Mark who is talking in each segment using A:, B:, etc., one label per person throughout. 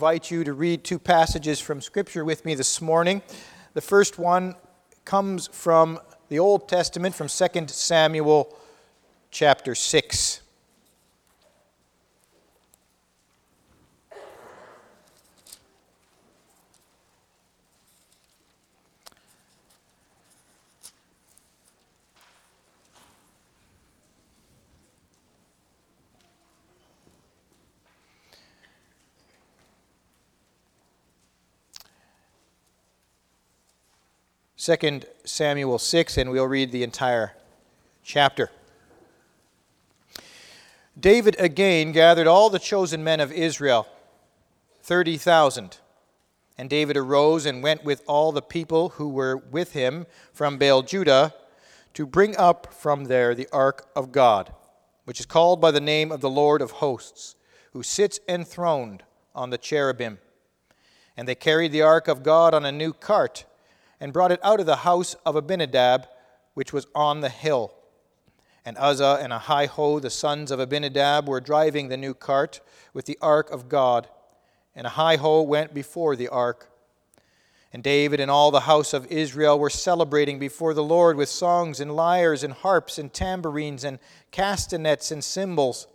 A: invite you to read two passages from Scripture with me this morning. The first one comes from the Old Testament, from 2 Samuel chapter 6. 2 Samuel 6, and we'll read the entire chapter. David again gathered all the chosen men of Israel, 30,000. And David arose and went with all the people who were with him from Baal Judah to bring up from there the ark of God, which is called by the name of the Lord of hosts, who sits enthroned on the cherubim. And they carried the ark of God on a new cart and brought it out of the house of Abinadab, which was on the hill. And Uzzah and Ahio, the sons of Abinadab, were driving the new cart with the ark of God. And Ahio went before the ark. And David and all the house of Israel were celebrating before the Lord with songs and lyres and harps and tambourines and castanets and cymbals.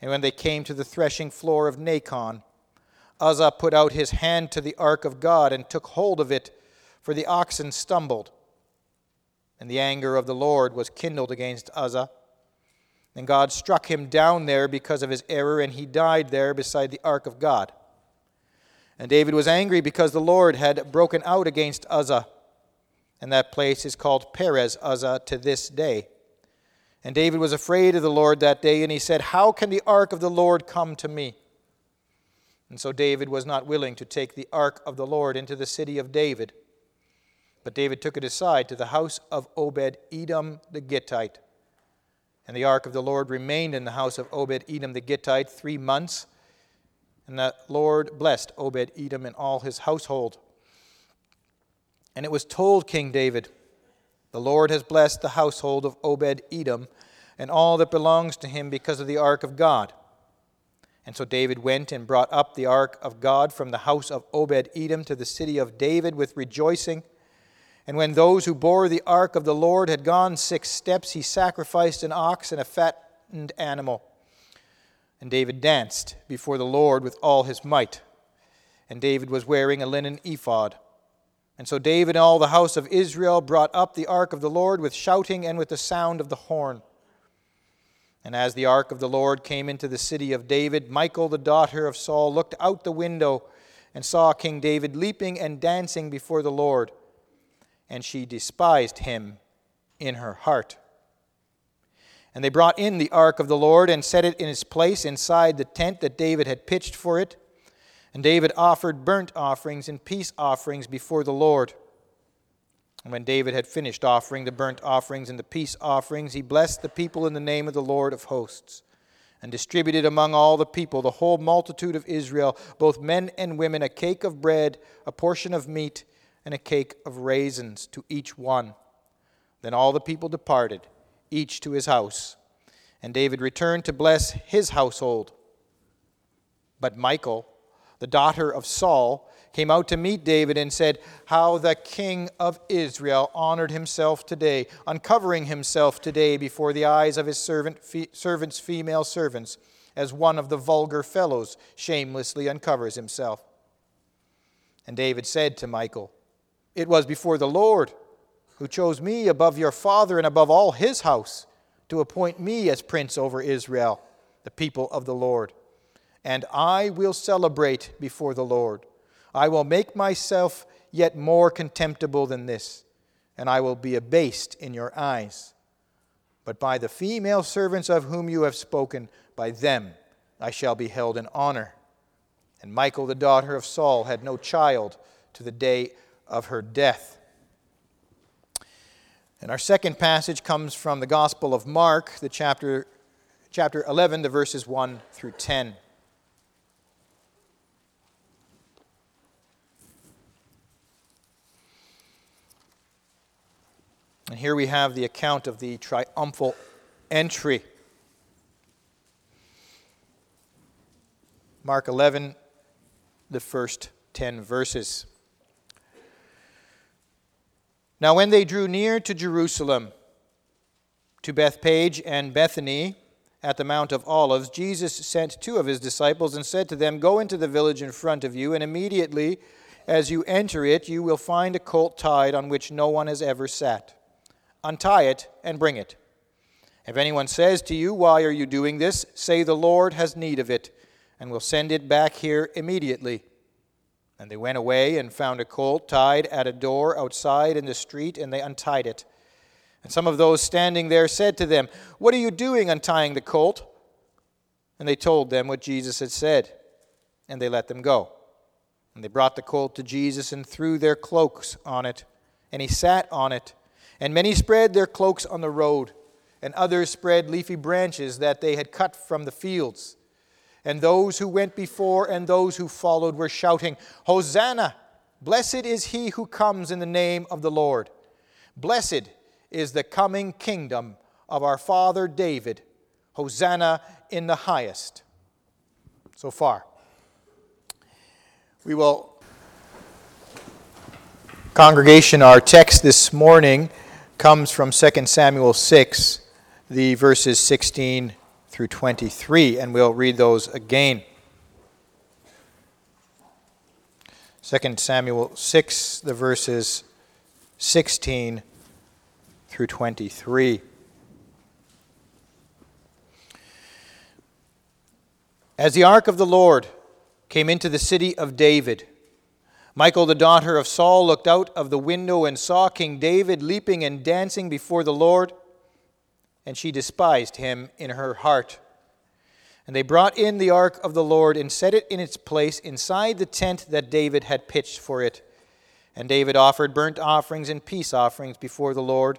A: And when they came to the threshing floor of Nacon, Uzzah put out his hand to the ark of God and took hold of it for the oxen stumbled. And the anger of the Lord was kindled against Uzzah. And God struck him down there because of his error, and he died there beside the ark of God. And David was angry because the Lord had broken out against Uzzah. And that place is called Perez Uzzah to this day. And David was afraid of the Lord that day, and he said, How can the ark of the Lord come to me? And so David was not willing to take the ark of the Lord into the city of David. But David took it aside to the house of Obed Edom the Gittite. And the ark of the Lord remained in the house of Obed Edom the Gittite three months. And the Lord blessed Obed Edom and all his household. And it was told King David, The Lord has blessed the household of Obed Edom and all that belongs to him because of the ark of God. And so David went and brought up the ark of God from the house of Obed Edom to the city of David with rejoicing. And when those who bore the ark of the Lord had gone six steps, he sacrificed an ox and a fattened animal. And David danced before the Lord with all his might. And David was wearing a linen ephod. And so David and all the house of Israel brought up the ark of the Lord with shouting and with the sound of the horn. And as the ark of the Lord came into the city of David, Michal, the daughter of Saul, looked out the window and saw King David leaping and dancing before the Lord and she despised him in her heart. And they brought in the ark of the Lord and set it in its place inside the tent that David had pitched for it. And David offered burnt offerings and peace offerings before the Lord. And when David had finished offering the burnt offerings and the peace offerings, he blessed the people in the name of the Lord of hosts, and distributed among all the people, the whole multitude of Israel, both men and women, a cake of bread, a portion of meat, and a cake of raisins to each one. Then all the people departed, each to his house. And David returned to bless his household. But Michal, the daughter of Saul, came out to meet David and said, How the king of Israel honored himself today, uncovering himself today before the eyes of his servant, servants' female servants, as one of the vulgar fellows shamelessly uncovers himself. And David said to Michal, it was before the Lord who chose me above your father and above all his house to appoint me as prince over Israel, the people of the Lord. And I will celebrate before the Lord. I will make myself yet more contemptible than this, and I will be abased in your eyes. But by the female servants of whom you have spoken, by them I shall be held in honor. And Michal, the daughter of Saul, had no child to the day of her death. And our second passage comes from the Gospel of Mark, the chapter, chapter 11, the verses 1 through 10. And here we have the account of the triumphal entry. Mark 11, the first 10 verses. Now, when they drew near to Jerusalem, to Bethphage and Bethany at the Mount of Olives, Jesus sent two of his disciples and said to them, Go into the village in front of you, and immediately as you enter it, you will find a colt tied on which no one has ever sat. Untie it and bring it. If anyone says to you, Why are you doing this? say, The Lord has need of it, and will send it back here immediately. And they went away and found a colt tied at a door outside in the street, and they untied it. And some of those standing there said to them, What are you doing untying the colt? And they told them what Jesus had said, and they let them go. And they brought the colt to Jesus and threw their cloaks on it, and he sat on it. And many spread their cloaks on the road, and others spread leafy branches that they had cut from the fields. And those who went before and those who followed were shouting, Hosanna! Blessed is he who comes in the name of the Lord. Blessed is the coming kingdom of our father David. Hosanna in the highest. So far. We will. Congregation, our text this morning comes from 2 Samuel 6, the verses 16 through 23, and we'll read those again. 2 Samuel 6, the verses 16 through 23. As the ark of the Lord came into the city of David, Michal, the daughter of Saul, looked out of the window and saw King David leaping and dancing before the Lord and she despised him in her heart. And they brought in the ark of the Lord and set it in its place inside the tent that David had pitched for it. And David offered burnt offerings and peace offerings before the Lord.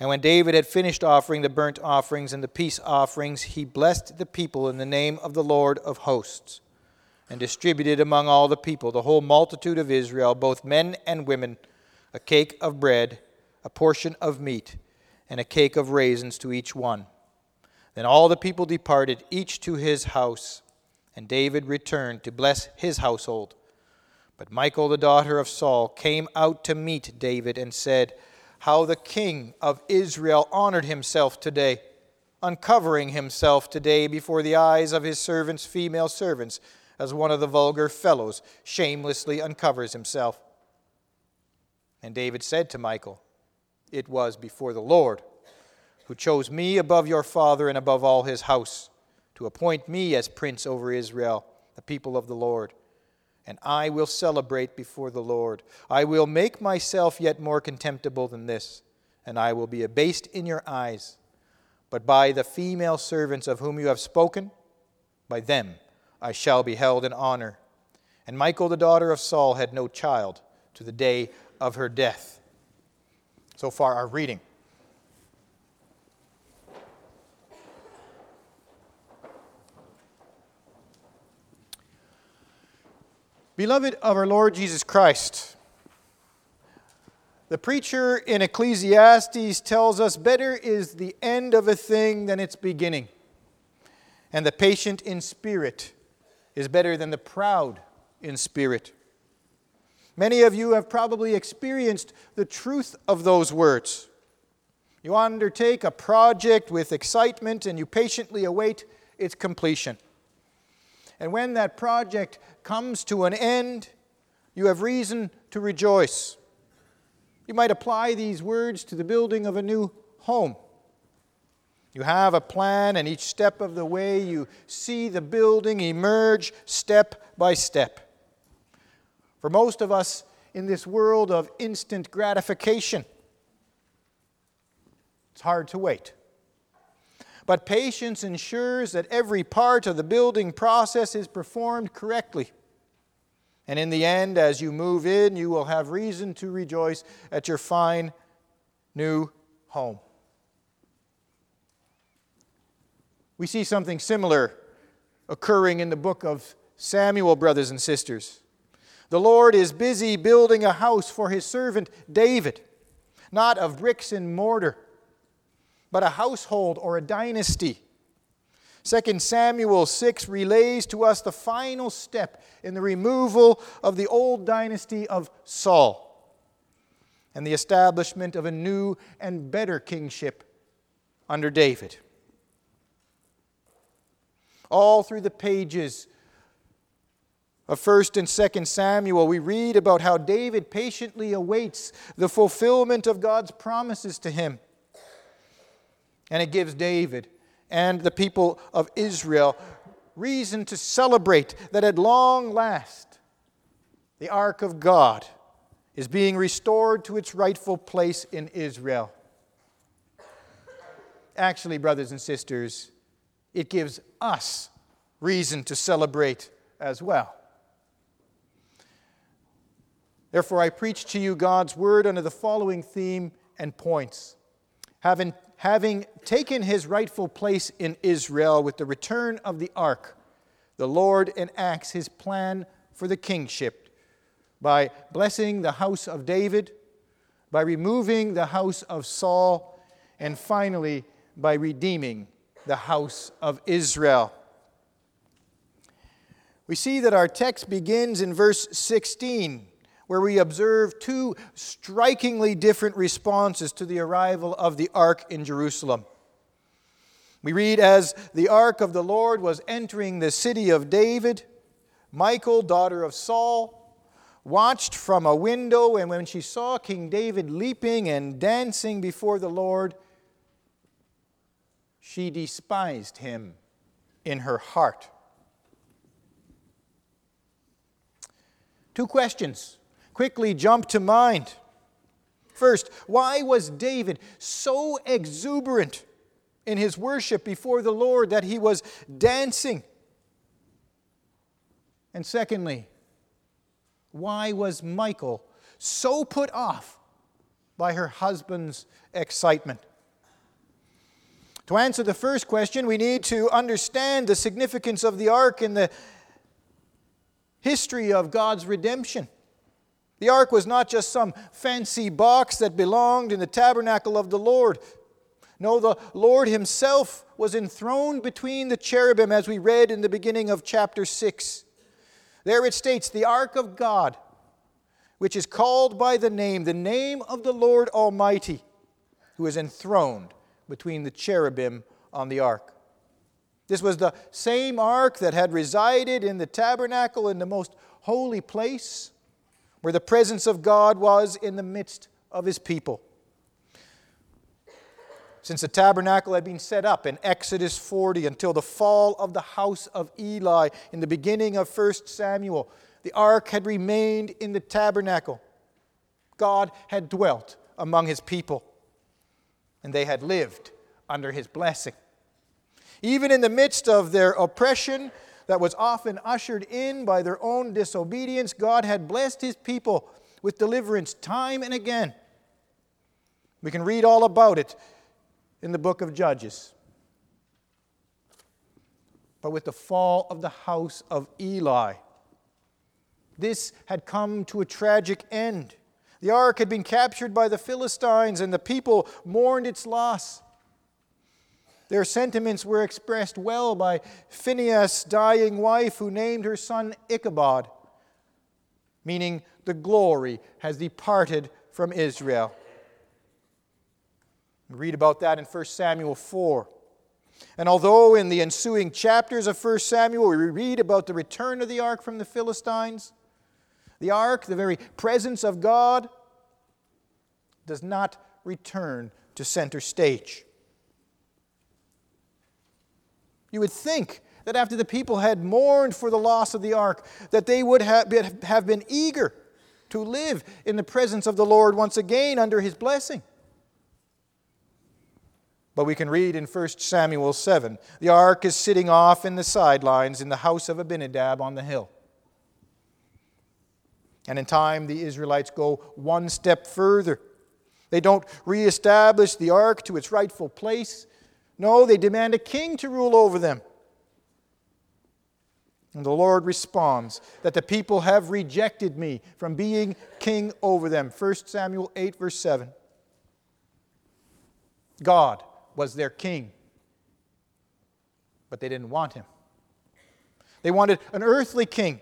A: And when David had finished offering the burnt offerings and the peace offerings, he blessed the people in the name of the Lord of hosts, and distributed among all the people, the whole multitude of Israel, both men and women, a cake of bread, a portion of meat and a cake of raisins to each one. Then all the people departed, each to his house, and David returned to bless his household. But Michal, the daughter of Saul, came out to meet David and said, How the king of Israel honored himself today, uncovering himself today before the eyes of his servants, female servants, as one of the vulgar fellows shamelessly uncovers himself. And David said to Michal, it was before the Lord, who chose me above your father and above all his house, to appoint me as prince over Israel, the people of the Lord. And I will celebrate before the Lord. I will make myself yet more contemptible than this, and I will be abased in your eyes. But by the female servants of whom you have spoken, by them I shall be held in honor. And Michal, the daughter of Saul, had no child to the day of her death so far our reading. Beloved of our Lord Jesus Christ, the preacher in Ecclesiastes tells us better is the end of a thing than its beginning, and the patient in spirit is better than the proud in spirit. Many of you have probably experienced the truth of those words. You undertake a project with excitement and you patiently await its completion. And when that project comes to an end, you have reason to rejoice. You might apply these words to the building of a new home. You have a plan, and each step of the way you see the building emerge step by step. For most of us in this world of instant gratification, it's hard to wait. But patience ensures that every part of the building process is performed correctly. And in the end, as you move in, you will have reason to rejoice at your fine new home. We see something similar occurring in the book of Samuel, brothers and sisters. The Lord is busy building a house for his servant David, not of bricks and mortar, but a household or a dynasty. 2 Samuel 6 relays to us the final step in the removal of the old dynasty of Saul and the establishment of a new and better kingship under David. All through the pages of 1st and 2nd Samuel, we read about how David patiently awaits the fulfillment of God's promises to him. And it gives David and the people of Israel reason to celebrate that at long last the ark of God is being restored to its rightful place in Israel. Actually, brothers and sisters, it gives us reason to celebrate as well. Therefore, I preach to you God's word under the following theme and points. Having having taken his rightful place in Israel with the return of the ark, the Lord enacts his plan for the kingship by blessing the house of David, by removing the house of Saul, and finally by redeeming the house of Israel. We see that our text begins in verse 16 where we observe two strikingly different responses to the arrival of the ark in Jerusalem. We read, As the ark of the Lord was entering the city of David, Michal, daughter of Saul, watched from a window, and when she saw King David leaping and dancing before the Lord, she despised him in her heart. Two questions quickly jump to mind. First, why was David so exuberant in his worship before the Lord that he was dancing? And secondly, why was Michal so put off by her husband's excitement? To answer the first question, we need to understand the significance of the ark in the history of God's redemption. The ark was not just some fancy box that belonged in the tabernacle of the Lord. No, the Lord Himself was enthroned between the cherubim, as we read in the beginning of chapter 6. There it states, the ark of God, which is called by the name, the name of the Lord Almighty, who is enthroned between the cherubim on the ark. This was the same ark that had resided in the tabernacle in the most holy place where the presence of God was in the midst of his people. Since the tabernacle had been set up in Exodus 40 until the fall of the house of Eli in the beginning of 1 Samuel, the ark had remained in the tabernacle. God had dwelt among his people, and they had lived under his blessing. Even in the midst of their oppression that was often ushered in by their own disobedience, God had blessed his people with deliverance time and again. We can read all about it in the book of Judges. But with the fall of the house of Eli, this had come to a tragic end. The ark had been captured by the Philistines, and the people mourned its loss. Their sentiments were expressed well by Phinehas' dying wife, who named her son Ichabod, meaning the glory has departed from Israel. We read about that in 1 Samuel 4. And although in the ensuing chapters of 1 Samuel we read about the return of the ark from the Philistines, the ark, the very presence of God, does not return to center stage. You would think that after the people had mourned for the loss of the ark, that they would have been eager to live in the presence of the Lord once again under his blessing. But we can read in 1 Samuel 7 the ark is sitting off in the sidelines in the house of Abinadab on the hill. And in time, the Israelites go one step further. They don't reestablish the ark to its rightful place, no, they demand a king to rule over them. And the Lord responds that the people have rejected me from being king over them. 1 Samuel 8, verse 7. God was their king. But they didn't want him. They wanted an earthly king.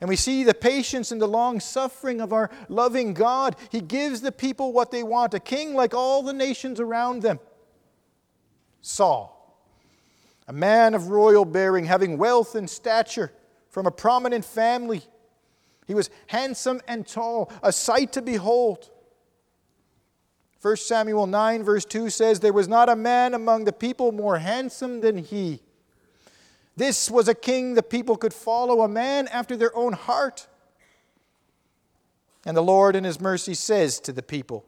A: And we see the patience and the long suffering of our loving God. He gives the people what they want a king like all the nations around them. Saul, a man of royal bearing, having wealth and stature, from a prominent family. He was handsome and tall, a sight to behold. 1 Samuel 9, verse 2 says, There was not a man among the people more handsome than he. This was a king the people could follow, a man after their own heart. And the Lord, in his mercy, says to the people,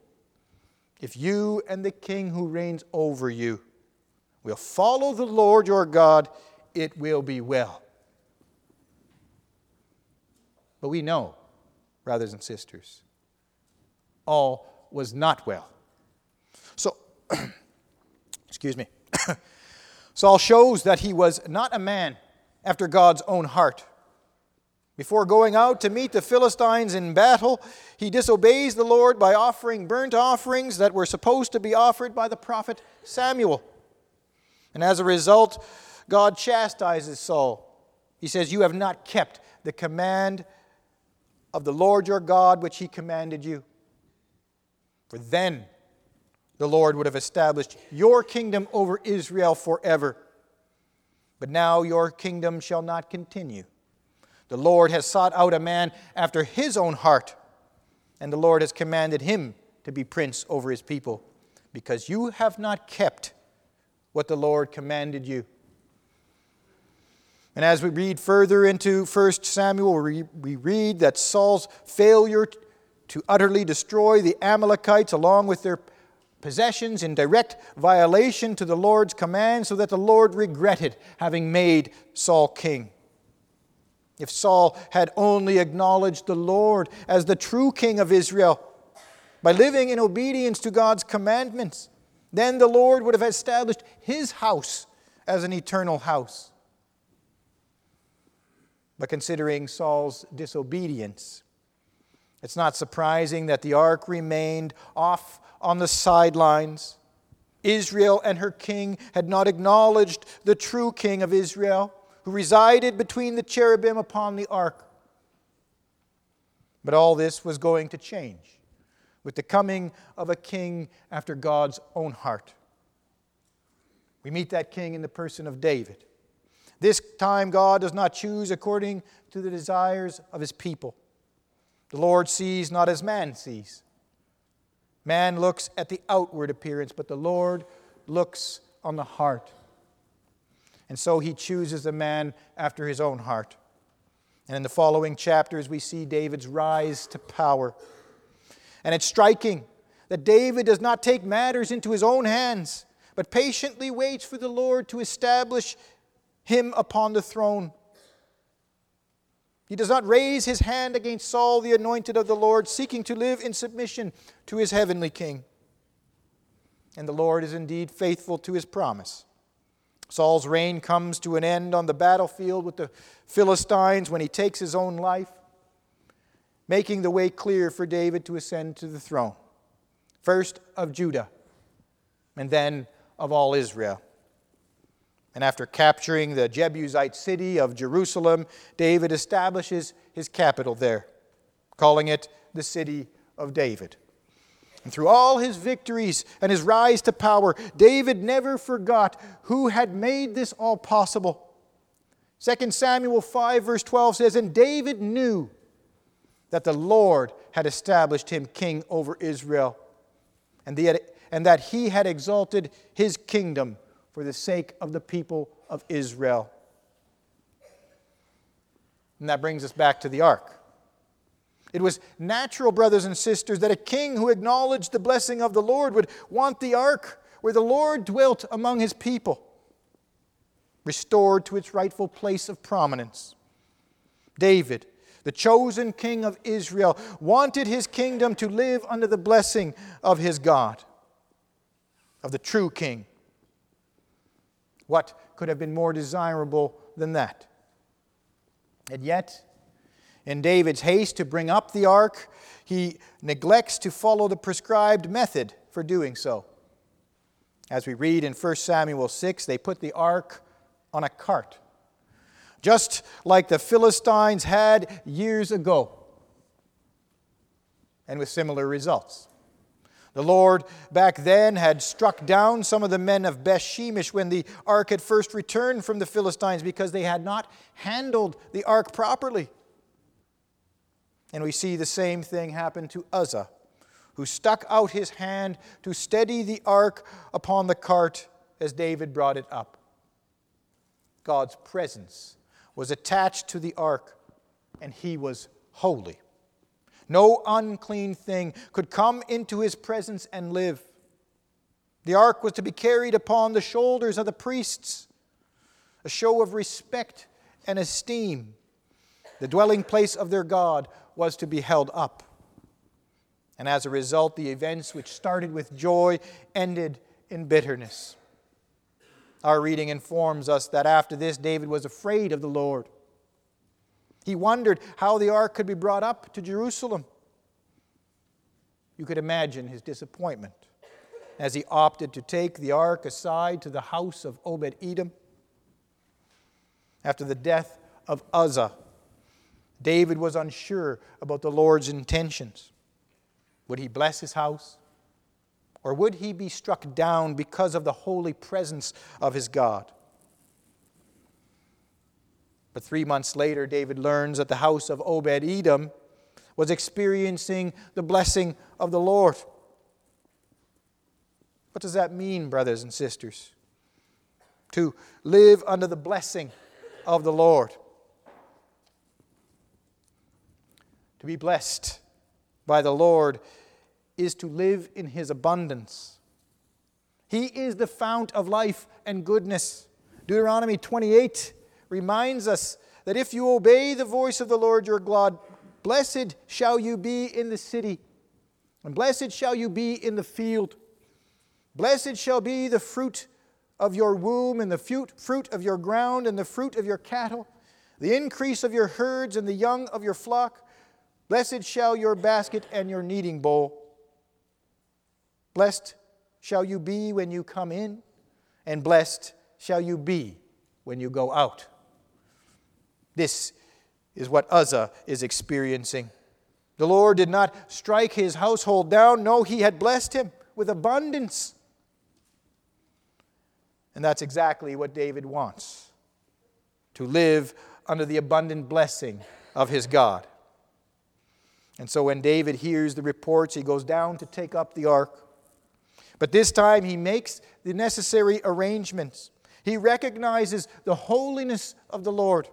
A: If you and the king who reigns over you will follow the Lord your God, it will be well. But we know, brothers and sisters, all was not well. So, excuse me. Saul shows that he was not a man after God's own heart. Before going out to meet the Philistines in battle, he disobeys the Lord by offering burnt offerings that were supposed to be offered by the prophet Samuel. And as a result, God chastises Saul. He says, You have not kept the command of the Lord your God which he commanded you. For then the Lord would have established your kingdom over Israel forever. But now your kingdom shall not continue. The Lord has sought out a man after his own heart, and the Lord has commanded him to be prince over his people, because you have not kept what the Lord commanded you. And as we read further into 1 Samuel, we read that Saul's failure to utterly destroy the Amalekites along with their possessions in direct violation to the Lord's command, so that the Lord regretted having made Saul king. If Saul had only acknowledged the Lord as the true king of Israel by living in obedience to God's commandments, then the Lord would have established his house as an eternal house. But considering Saul's disobedience, it's not surprising that the ark remained off on the sidelines. Israel and her king had not acknowledged the true king of Israel, who resided between the cherubim upon the ark. But all this was going to change with the coming of a king after God's own heart. We meet that king in the person of David. This time, God does not choose according to the desires of his people. The Lord sees not as man sees. Man looks at the outward appearance, but the Lord looks on the heart. And so he chooses a man after his own heart. And in the following chapters, we see David's rise to power. And it's striking that David does not take matters into his own hands, but patiently waits for the Lord to establish him upon the throne. He does not raise his hand against Saul, the anointed of the Lord, seeking to live in submission to his heavenly king. And the Lord is indeed faithful to his promise. Saul's reign comes to an end on the battlefield with the Philistines when he takes his own life, making the way clear for David to ascend to the throne, first of Judah, and then of all Israel. And after capturing the Jebusite city of Jerusalem, David establishes his capital there, calling it the city of David. And through all his victories and his rise to power, David never forgot who had made this all possible. 2 Samuel 5, verse 12 says, And David knew that the Lord had established him king over Israel, and, the, and that he had exalted his kingdom for the sake of the people of Israel. And that brings us back to the ark. It was natural, brothers and sisters, that a king who acknowledged the blessing of the Lord would want the ark where the Lord dwelt among his people restored to its rightful place of prominence. David, the chosen king of Israel, wanted his kingdom to live under the blessing of his God, of the true king. What could have been more desirable than that? And yet, in David's haste to bring up the ark, he neglects to follow the prescribed method for doing so. As we read in 1 Samuel 6, they put the ark on a cart, just like the Philistines had years ago, and with similar results. The Lord back then had struck down some of the men of Beth Shemesh when the ark had first returned from the Philistines because they had not handled the ark properly. And we see the same thing happen to Uzzah, who stuck out his hand to steady the ark upon the cart as David brought it up. God's presence was attached to the ark, and he was holy. No unclean thing could come into his presence and live. The ark was to be carried upon the shoulders of the priests, a show of respect and esteem. The dwelling place of their God was to be held up. And as a result, the events which started with joy ended in bitterness. Our reading informs us that after this, David was afraid of the Lord. He wondered how the ark could be brought up to Jerusalem. You could imagine his disappointment as he opted to take the ark aside to the house of Obed Edom. After the death of Uzzah, David was unsure about the Lord's intentions. Would he bless his house? Or would he be struck down because of the holy presence of his God? But three months later, David learns that the house of Obed Edom was experiencing the blessing of the Lord. What does that mean, brothers and sisters? To live under the blessing of the Lord. To be blessed by the Lord is to live in His abundance. He is the fount of life and goodness. Deuteronomy 28 reminds us that if you obey the voice of the Lord your God, blessed shall you be in the city, and blessed shall you be in the field. Blessed shall be the fruit of your womb, and the fruit of your ground, and the fruit of your cattle, the increase of your herds, and the young of your flock. Blessed shall your basket and your kneading bowl. Blessed shall you be when you come in, and blessed shall you be when you go out. This is what Uzzah is experiencing. The Lord did not strike his household down. No, he had blessed him with abundance. And that's exactly what David wants to live under the abundant blessing of his God. And so when David hears the reports, he goes down to take up the ark. But this time he makes the necessary arrangements. He recognizes the holiness of the Lord.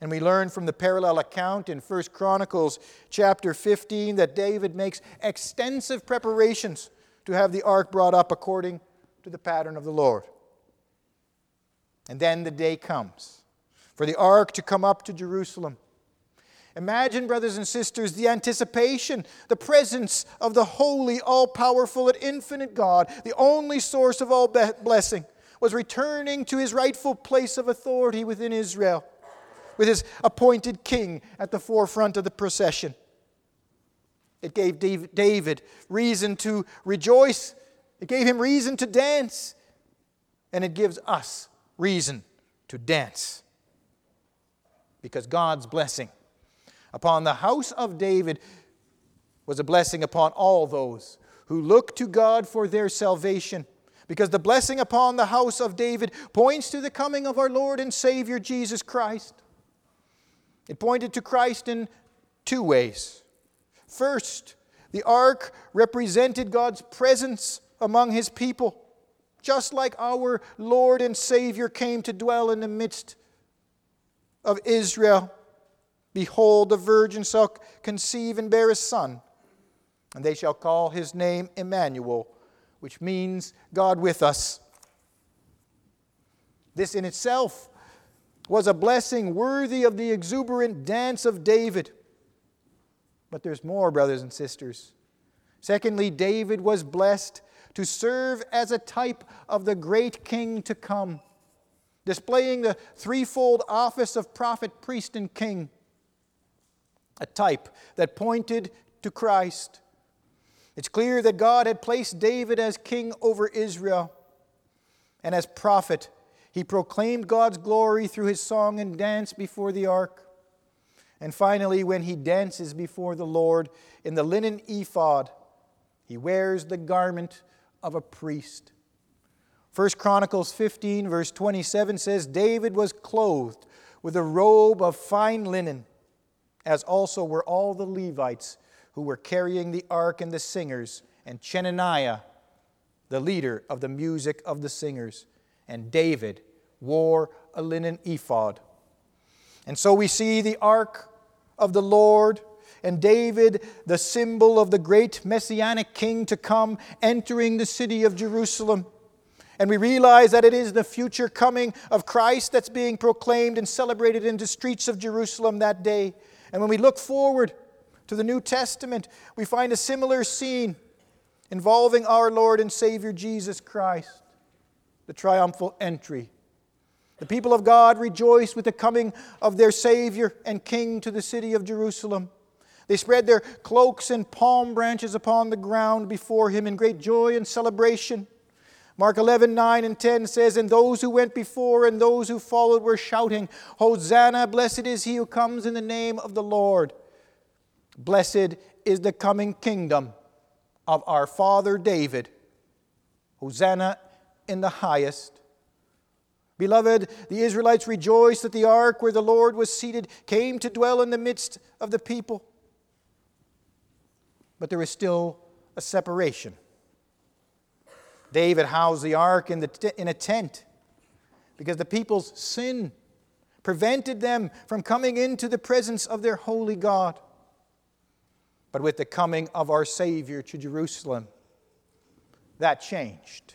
A: And we learn from the parallel account in 1 Chronicles chapter 15 that David makes extensive preparations to have the ark brought up according to the pattern of the Lord. And then the day comes for the ark to come up to Jerusalem. Imagine, brothers and sisters, the anticipation, the presence of the holy, all powerful, and infinite God, the only source of all blessing, was returning to his rightful place of authority within Israel with his appointed king at the forefront of the procession. It gave David reason to rejoice, it gave him reason to dance, and it gives us reason to dance. Because God's blessing upon the house of David was a blessing upon all those who look to God for their salvation. Because the blessing upon the house of David points to the coming of our Lord and Savior Jesus Christ. It pointed to Christ in two ways. First, the ark represented God's presence among his people, just like our Lord and Savior came to dwell in the midst of Israel. Behold, the virgin shall conceive and bear a son, and they shall call his name Emmanuel, which means God with us. This in itself was a blessing worthy of the exuberant dance of David. But there's more, brothers and sisters. Secondly, David was blessed to serve as a type of the great king to come, displaying the threefold office of prophet, priest, and king, a type that pointed to Christ. It's clear that God had placed David as king over Israel and as prophet He proclaimed God's glory through his song and dance before the ark. And finally, when he dances before the Lord in the linen ephod, he wears the garment of a priest. 1 Chronicles 15, verse 27 says, David was clothed with a robe of fine linen, as also were all the Levites who were carrying the ark and the singers, and Chenaniah, the leader of the music of the singers. And David wore a linen ephod. And so we see the ark of the Lord and David, the symbol of the great messianic king to come, entering the city of Jerusalem. And we realize that it is the future coming of Christ that's being proclaimed and celebrated in the streets of Jerusalem that day. And when we look forward to the New Testament, we find a similar scene involving our Lord and Savior Jesus Christ, the triumphal entry. The people of God rejoice with the coming of their Savior and King to the city of Jerusalem. They spread their cloaks and palm branches upon the ground before him in great joy and celebration. Mark 11, 9 and 10 says, And those who went before and those who followed were shouting, Hosanna, blessed is he who comes in the name of the Lord. Blessed is the coming kingdom of our father David. Hosanna in the highest. Beloved, the Israelites rejoiced that the ark where the Lord was seated came to dwell in the midst of the people but there is still a separation. David housed the ark in, the t- in a tent because the people's sin prevented them from coming into the presence of their holy God. But with the coming of our Savior to Jerusalem, that changed.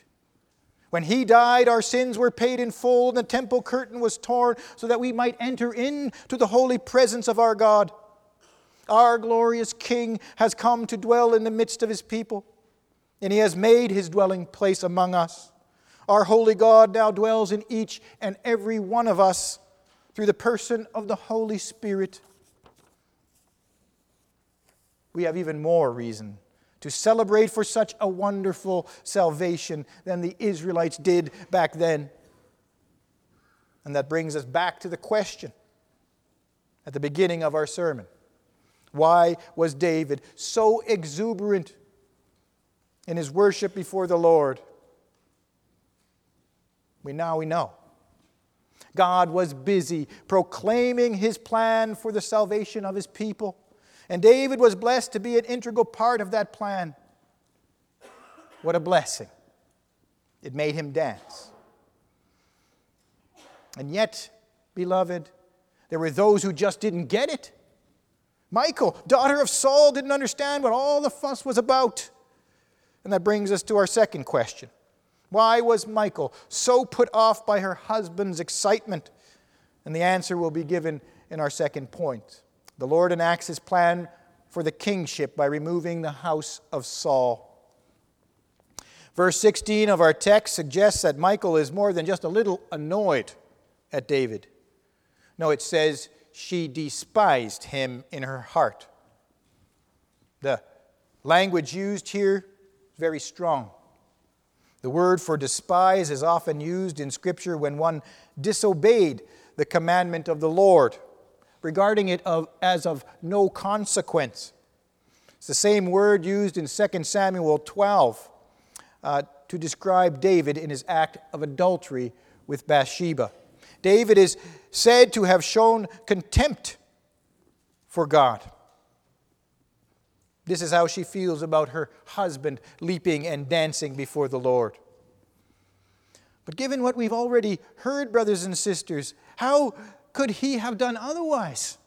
A: When he died, our sins were paid in full, and the temple curtain was torn so that we might enter into the holy presence of our God. Our glorious King has come to dwell in the midst of his people, and he has made his dwelling place among us. Our holy God now dwells in each and every one of us through the person of the Holy Spirit. We have even more reason to celebrate for such a wonderful salvation than the Israelites did back then. And that brings us back to the question at the beginning of our sermon why was David so exuberant in his worship before the Lord? We now we know. God was busy proclaiming his plan for the salvation of his people. And David was blessed to be an integral part of that plan. What a blessing. It made him dance. And yet, beloved, there were those who just didn't get it. Michal, daughter of Saul, didn't understand what all the fuss was about. And that brings us to our second question Why was Michal so put off by her husband's excitement? And the answer will be given in our second point. The Lord enacts his plan for the kingship by removing the house of Saul. Verse 16 of our text suggests that Michal is more than just a little annoyed at David. No, it says she despised him in her heart. The language used here very strong. The word for despise is often used in Scripture when one disobeyed the commandment of the Lord, regarding it of, as of no consequence. It's the same word used in 2 Samuel 12 uh, to describe David in his act of adultery with Bathsheba. David is said to have shown contempt for God. This is how she feels about her husband leaping and dancing before the Lord. But given what we've already heard, brothers and sisters, how could he have done otherwise?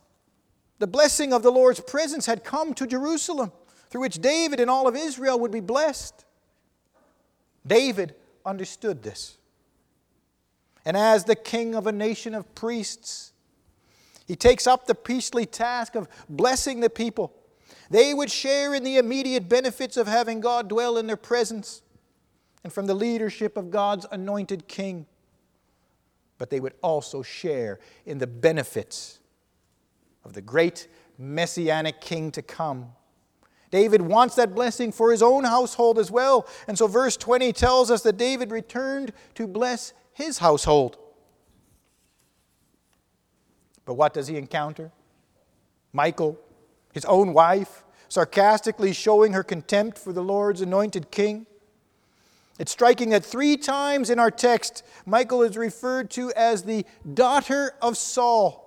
A: The blessing of the Lord's presence had come to Jerusalem, through which David and all of Israel would be blessed. David understood this and as the king of a nation of priests. He takes up the priestly task of blessing the people. They would share in the immediate benefits of having God dwell in their presence and from the leadership of God's anointed king. But they would also share in the benefits of the great messianic king to come. David wants that blessing for his own household as well. And so, verse 20 tells us that David returned to bless his household. But what does he encounter? Michal, his own wife, sarcastically showing her contempt for the Lord's anointed king. It's striking that three times in our text, Michal is referred to as the daughter of Saul.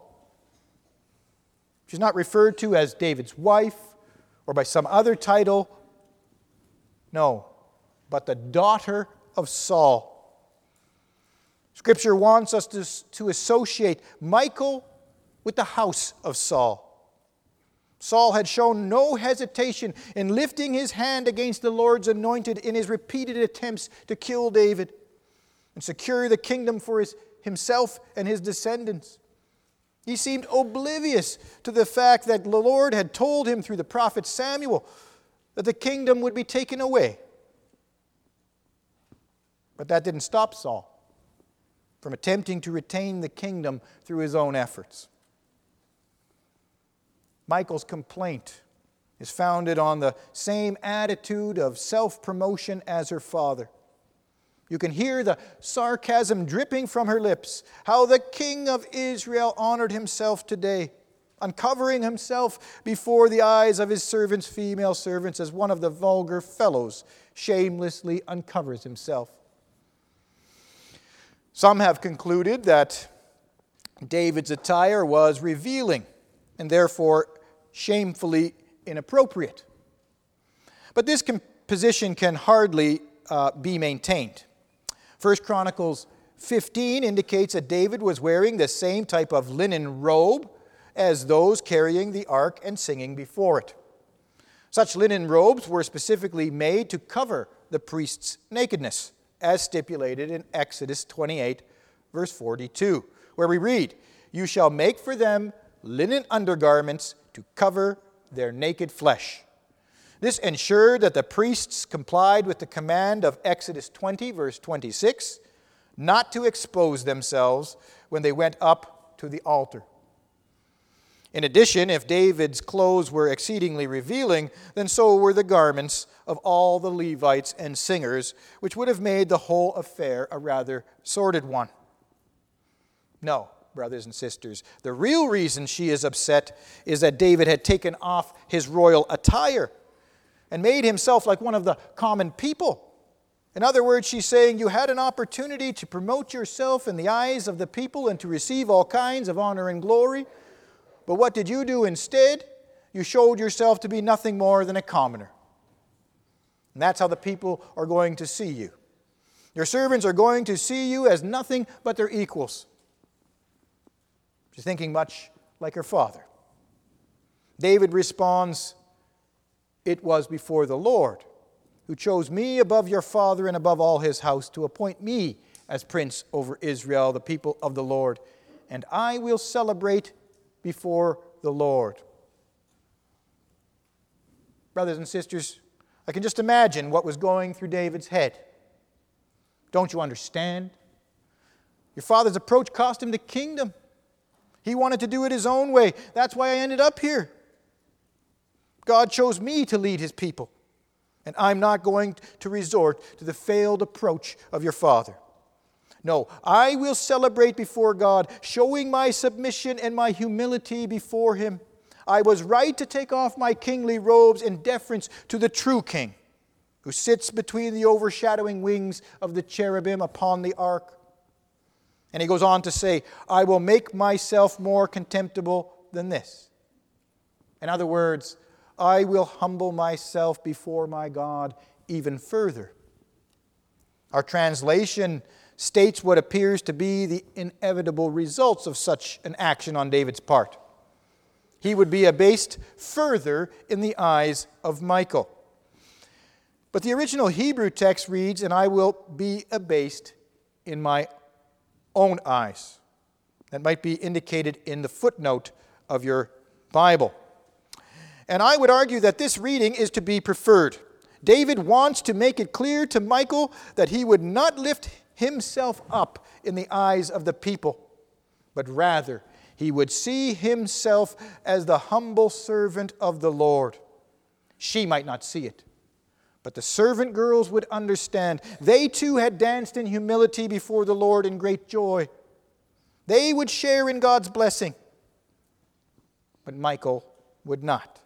A: She's not referred to as David's wife or by some other title. No, but the daughter of Saul. Scripture wants us to, to associate Michal with the house of Saul. Saul had shown no hesitation in lifting his hand against the Lord's anointed in his repeated attempts to kill David and secure the kingdom for his, himself and his descendants. He seemed oblivious to the fact that the Lord had told him through the prophet Samuel that the kingdom would be taken away. But that didn't stop Saul from attempting to retain the kingdom through his own efforts. Michal's complaint is founded on the same attitude of self promotion as her father. You can hear the sarcasm dripping from her lips. How the king of Israel honored himself today, uncovering himself before the eyes of his servants, female servants, as one of the vulgar fellows shamelessly uncovers himself. Some have concluded that David's attire was revealing and therefore shamefully inappropriate. But this position can hardly uh, be maintained. First Chronicles 15 indicates that David was wearing the same type of linen robe as those carrying the ark and singing before it. Such linen robes were specifically made to cover the priest's nakedness, as stipulated in Exodus 28, verse 42, where we read, You shall make for them linen undergarments to cover their naked flesh. This ensured that the priests complied with the command of Exodus 20, verse 26, not to expose themselves when they went up to the altar. In addition, if David's clothes were exceedingly revealing, then so were the garments of all the Levites and singers, which would have made the whole affair a rather sordid one. No, brothers and sisters. The real reason she is upset is that David had taken off his royal attire and made himself like one of the common people. In other words, she's saying you had an opportunity to promote yourself in the eyes of the people and to receive all kinds of honor and glory. But what did you do instead? You showed yourself to be nothing more than a commoner. And that's how the people are going to see you. Your servants are going to see you as nothing but their equals. She's thinking much like her father. David responds, It was before the Lord who chose me above your father and above all his house to appoint me as prince over Israel, the people of the Lord, and I will celebrate before the Lord. Brothers and sisters, I can just imagine what was going through David's head. Don't you understand? Your father's approach cost him the kingdom. He wanted to do it his own way. That's why I ended up here. God chose me to lead his people, and I'm not going to resort to the failed approach of your father. No, I will celebrate before God, showing my submission and my humility before him. I was right to take off my kingly robes in deference to the true king, who sits between the overshadowing wings of the cherubim upon the ark. And he goes on to say, I will make myself more contemptible than this. In other words, I will humble myself before my God even further. Our translation states what appears to be the inevitable results of such an action on David's part. He would be abased further in the eyes of Michal. But the original Hebrew text reads, And I will be abased in my own eyes. That might be indicated in the footnote of your Bible. And I would argue that this reading is to be preferred. David wants to make it clear to Michal that he would not lift himself up in the eyes of the people, but rather he would see himself as the humble servant of the Lord. She might not see it, but the servant girls would understand. They too had danced in humility before the Lord in great joy. They would share in God's blessing. But Michal would not.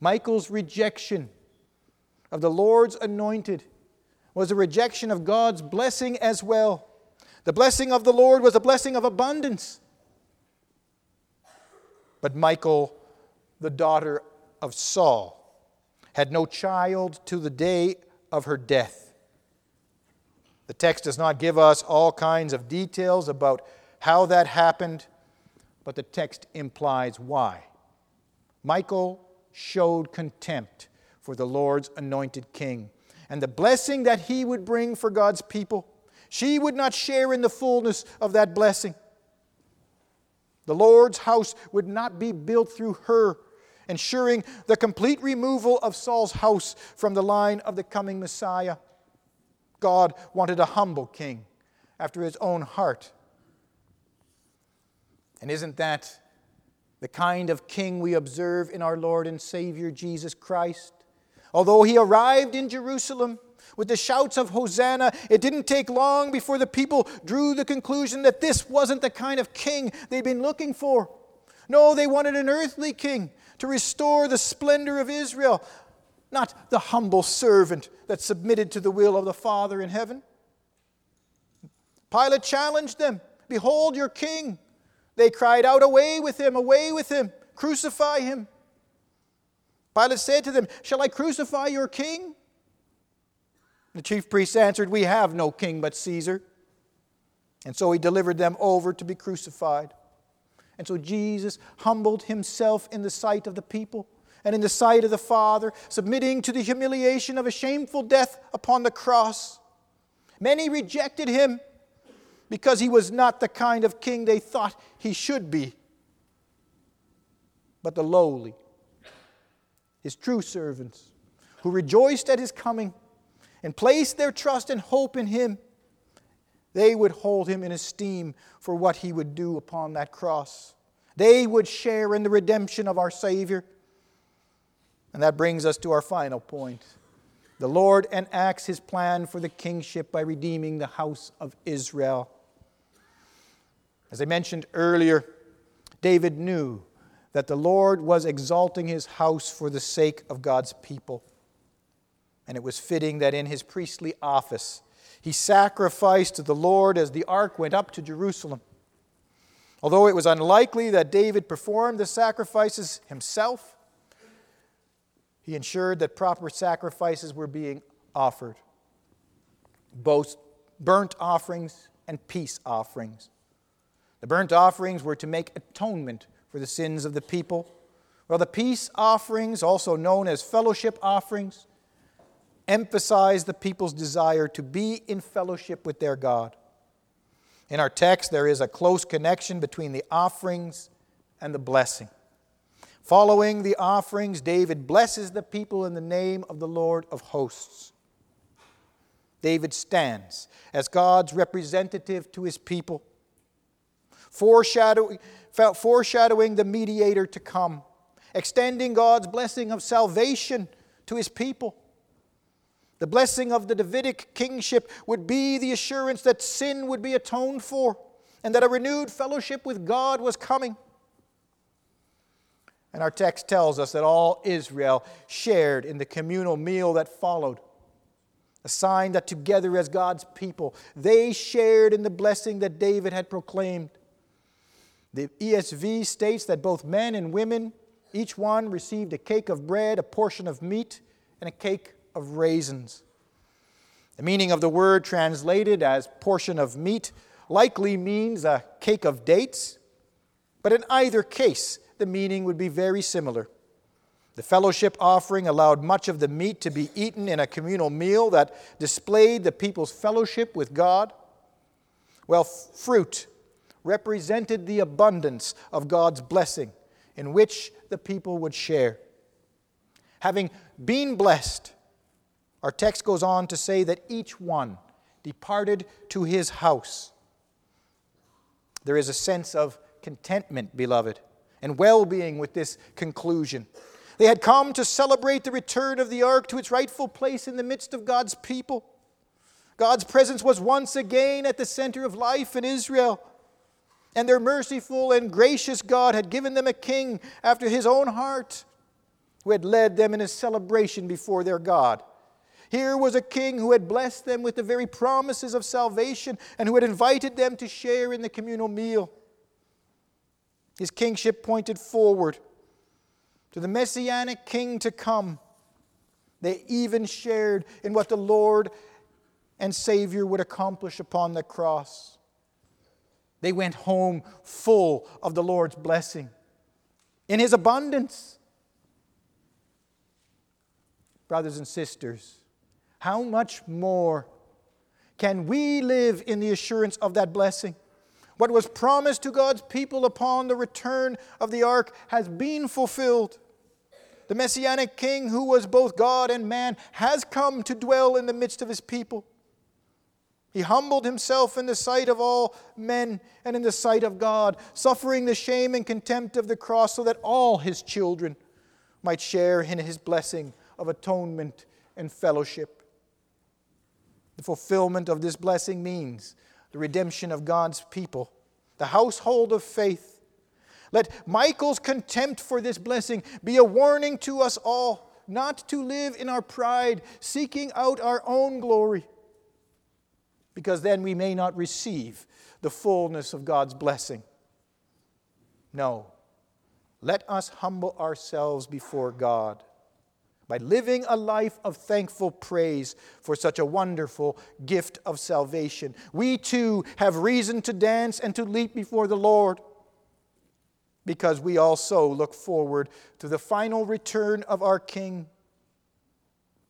A: Michal's rejection of the Lord's anointed was a rejection of God's blessing as well. The blessing of the Lord was a blessing of abundance. But Michal, the daughter of Saul, had no child to the day of her death. The text does not give us all kinds of details about how that happened, but the text implies why. Michal showed contempt for the Lord's anointed king and the blessing that he would bring for God's people. She would not share in the fullness of that blessing. The Lord's house would not be built through her, ensuring the complete removal of Saul's house from the line of the coming Messiah. God wanted a humble king after his own heart. And isn't that the kind of king we observe in our Lord and Savior Jesus Christ? Although he arrived in Jerusalem with the shouts of Hosanna, it didn't take long before the people drew the conclusion that this wasn't the kind of king they'd been looking for. No, they wanted an earthly king to restore the splendor of Israel, not the humble servant that submitted to the will of the Father in heaven. Pilate challenged them Behold your king. They cried out, Away with him, away with him, crucify him. Pilate said to them, Shall I crucify your king? The chief priests answered, We have no king but Caesar. And so he delivered them over to be crucified. And so Jesus humbled himself in the sight of the people and in the sight of the Father, submitting to the humiliation of a shameful death upon the cross. Many rejected him because he was not the kind of king they thought he should be. But the lowly, his true servants, who rejoiced at his coming and placed their trust and hope in him, they would hold him in esteem for what he would do upon that cross. They would share in the redemption of our Savior. And that brings us to our final point. The Lord enacts his plan for the kingship by redeeming the house of Israel. As I mentioned earlier, David knew that the Lord was exalting his house for the sake of God's people. And it was fitting that in his priestly office, he sacrificed to the Lord as the ark went up to Jerusalem. Although it was unlikely that David performed the sacrifices himself, he ensured that proper sacrifices were being offered both burnt offerings and peace offerings. The burnt offerings were to make atonement for the sins of the people, while the peace offerings, also known as fellowship offerings, emphasize the people's desire to be in fellowship with their God. In our text, there is a close connection between the offerings and the blessing. Following the offerings, David blesses the people in the name of the Lord of hosts. David stands as God's representative to his people foreshadowing, foreshadowing the mediator to come, extending God's blessing of salvation to his people. The blessing of the Davidic kingship would be the assurance that sin would be atoned for and that a renewed fellowship with God was coming. And our text tells us that all Israel shared in the communal meal that followed, a sign that together as God's people, they shared in the blessing that David had proclaimed. The ESV states that both men and women, each one received a cake of bread, a portion of meat, and a cake of raisins. The meaning of the word translated as portion of meat likely means a cake of dates, but in either case, the meaning would be very similar. The fellowship offering allowed much of the meat to be eaten in a communal meal that displayed the people's fellowship with God. Well, fruit represented the abundance of God's blessing in which the people would share. Having been blessed, our text goes on to say that each one departed to his house. There is a sense of contentment, beloved, and well being with this conclusion. They had come to celebrate the return of the ark to its rightful place in the midst of God's people. God's presence was once again at the center of life in Israel. And their merciful and gracious God had given them a king after his own heart, who had led them in a celebration before their God. Here was a king who had blessed them with the very promises of salvation and who had invited them to share in the communal meal. His kingship pointed forward to the messianic king to come. They even shared in what the Lord and Savior would accomplish upon the cross. They went home full of the Lord's blessing in His abundance. Brothers and sisters, how much more can we live in the assurance of that blessing? What was promised to God's people upon the return of the ark has been fulfilled. The Messianic King, who was both God and man, has come to dwell in the midst of his people. He humbled himself in the sight of all men and in the sight of God, suffering the shame and contempt of the cross so that all his children might share in his blessing of atonement and fellowship. The fulfillment of this blessing means the redemption of God's people, the household of faith. Let Michal's contempt for this blessing be a warning to us all not to live in our pride, seeking out our own glory, because then we may not receive the fullness of God's blessing. No, let us humble ourselves before God by living a life of thankful praise for such a wonderful gift of salvation. We too have reason to dance and to leap before the Lord because we also look forward to the final return of our King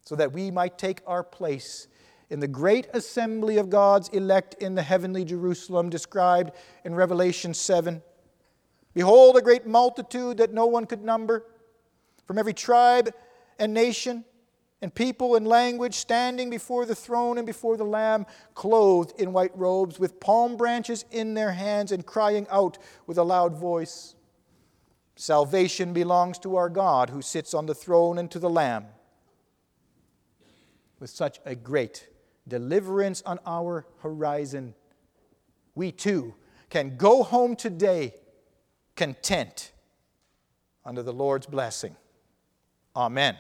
A: so that we might take our place in the great assembly of God's elect in the heavenly Jerusalem described in Revelation 7. Behold, a great multitude that no one could number from every tribe and nation and people and language standing before the throne and before the Lamb, clothed in white robes, with palm branches in their hands, and crying out with a loud voice Salvation belongs to our God who sits on the throne and to the Lamb. With such a great deliverance on our horizon, we too can go home today content under the Lord's blessing. Amen.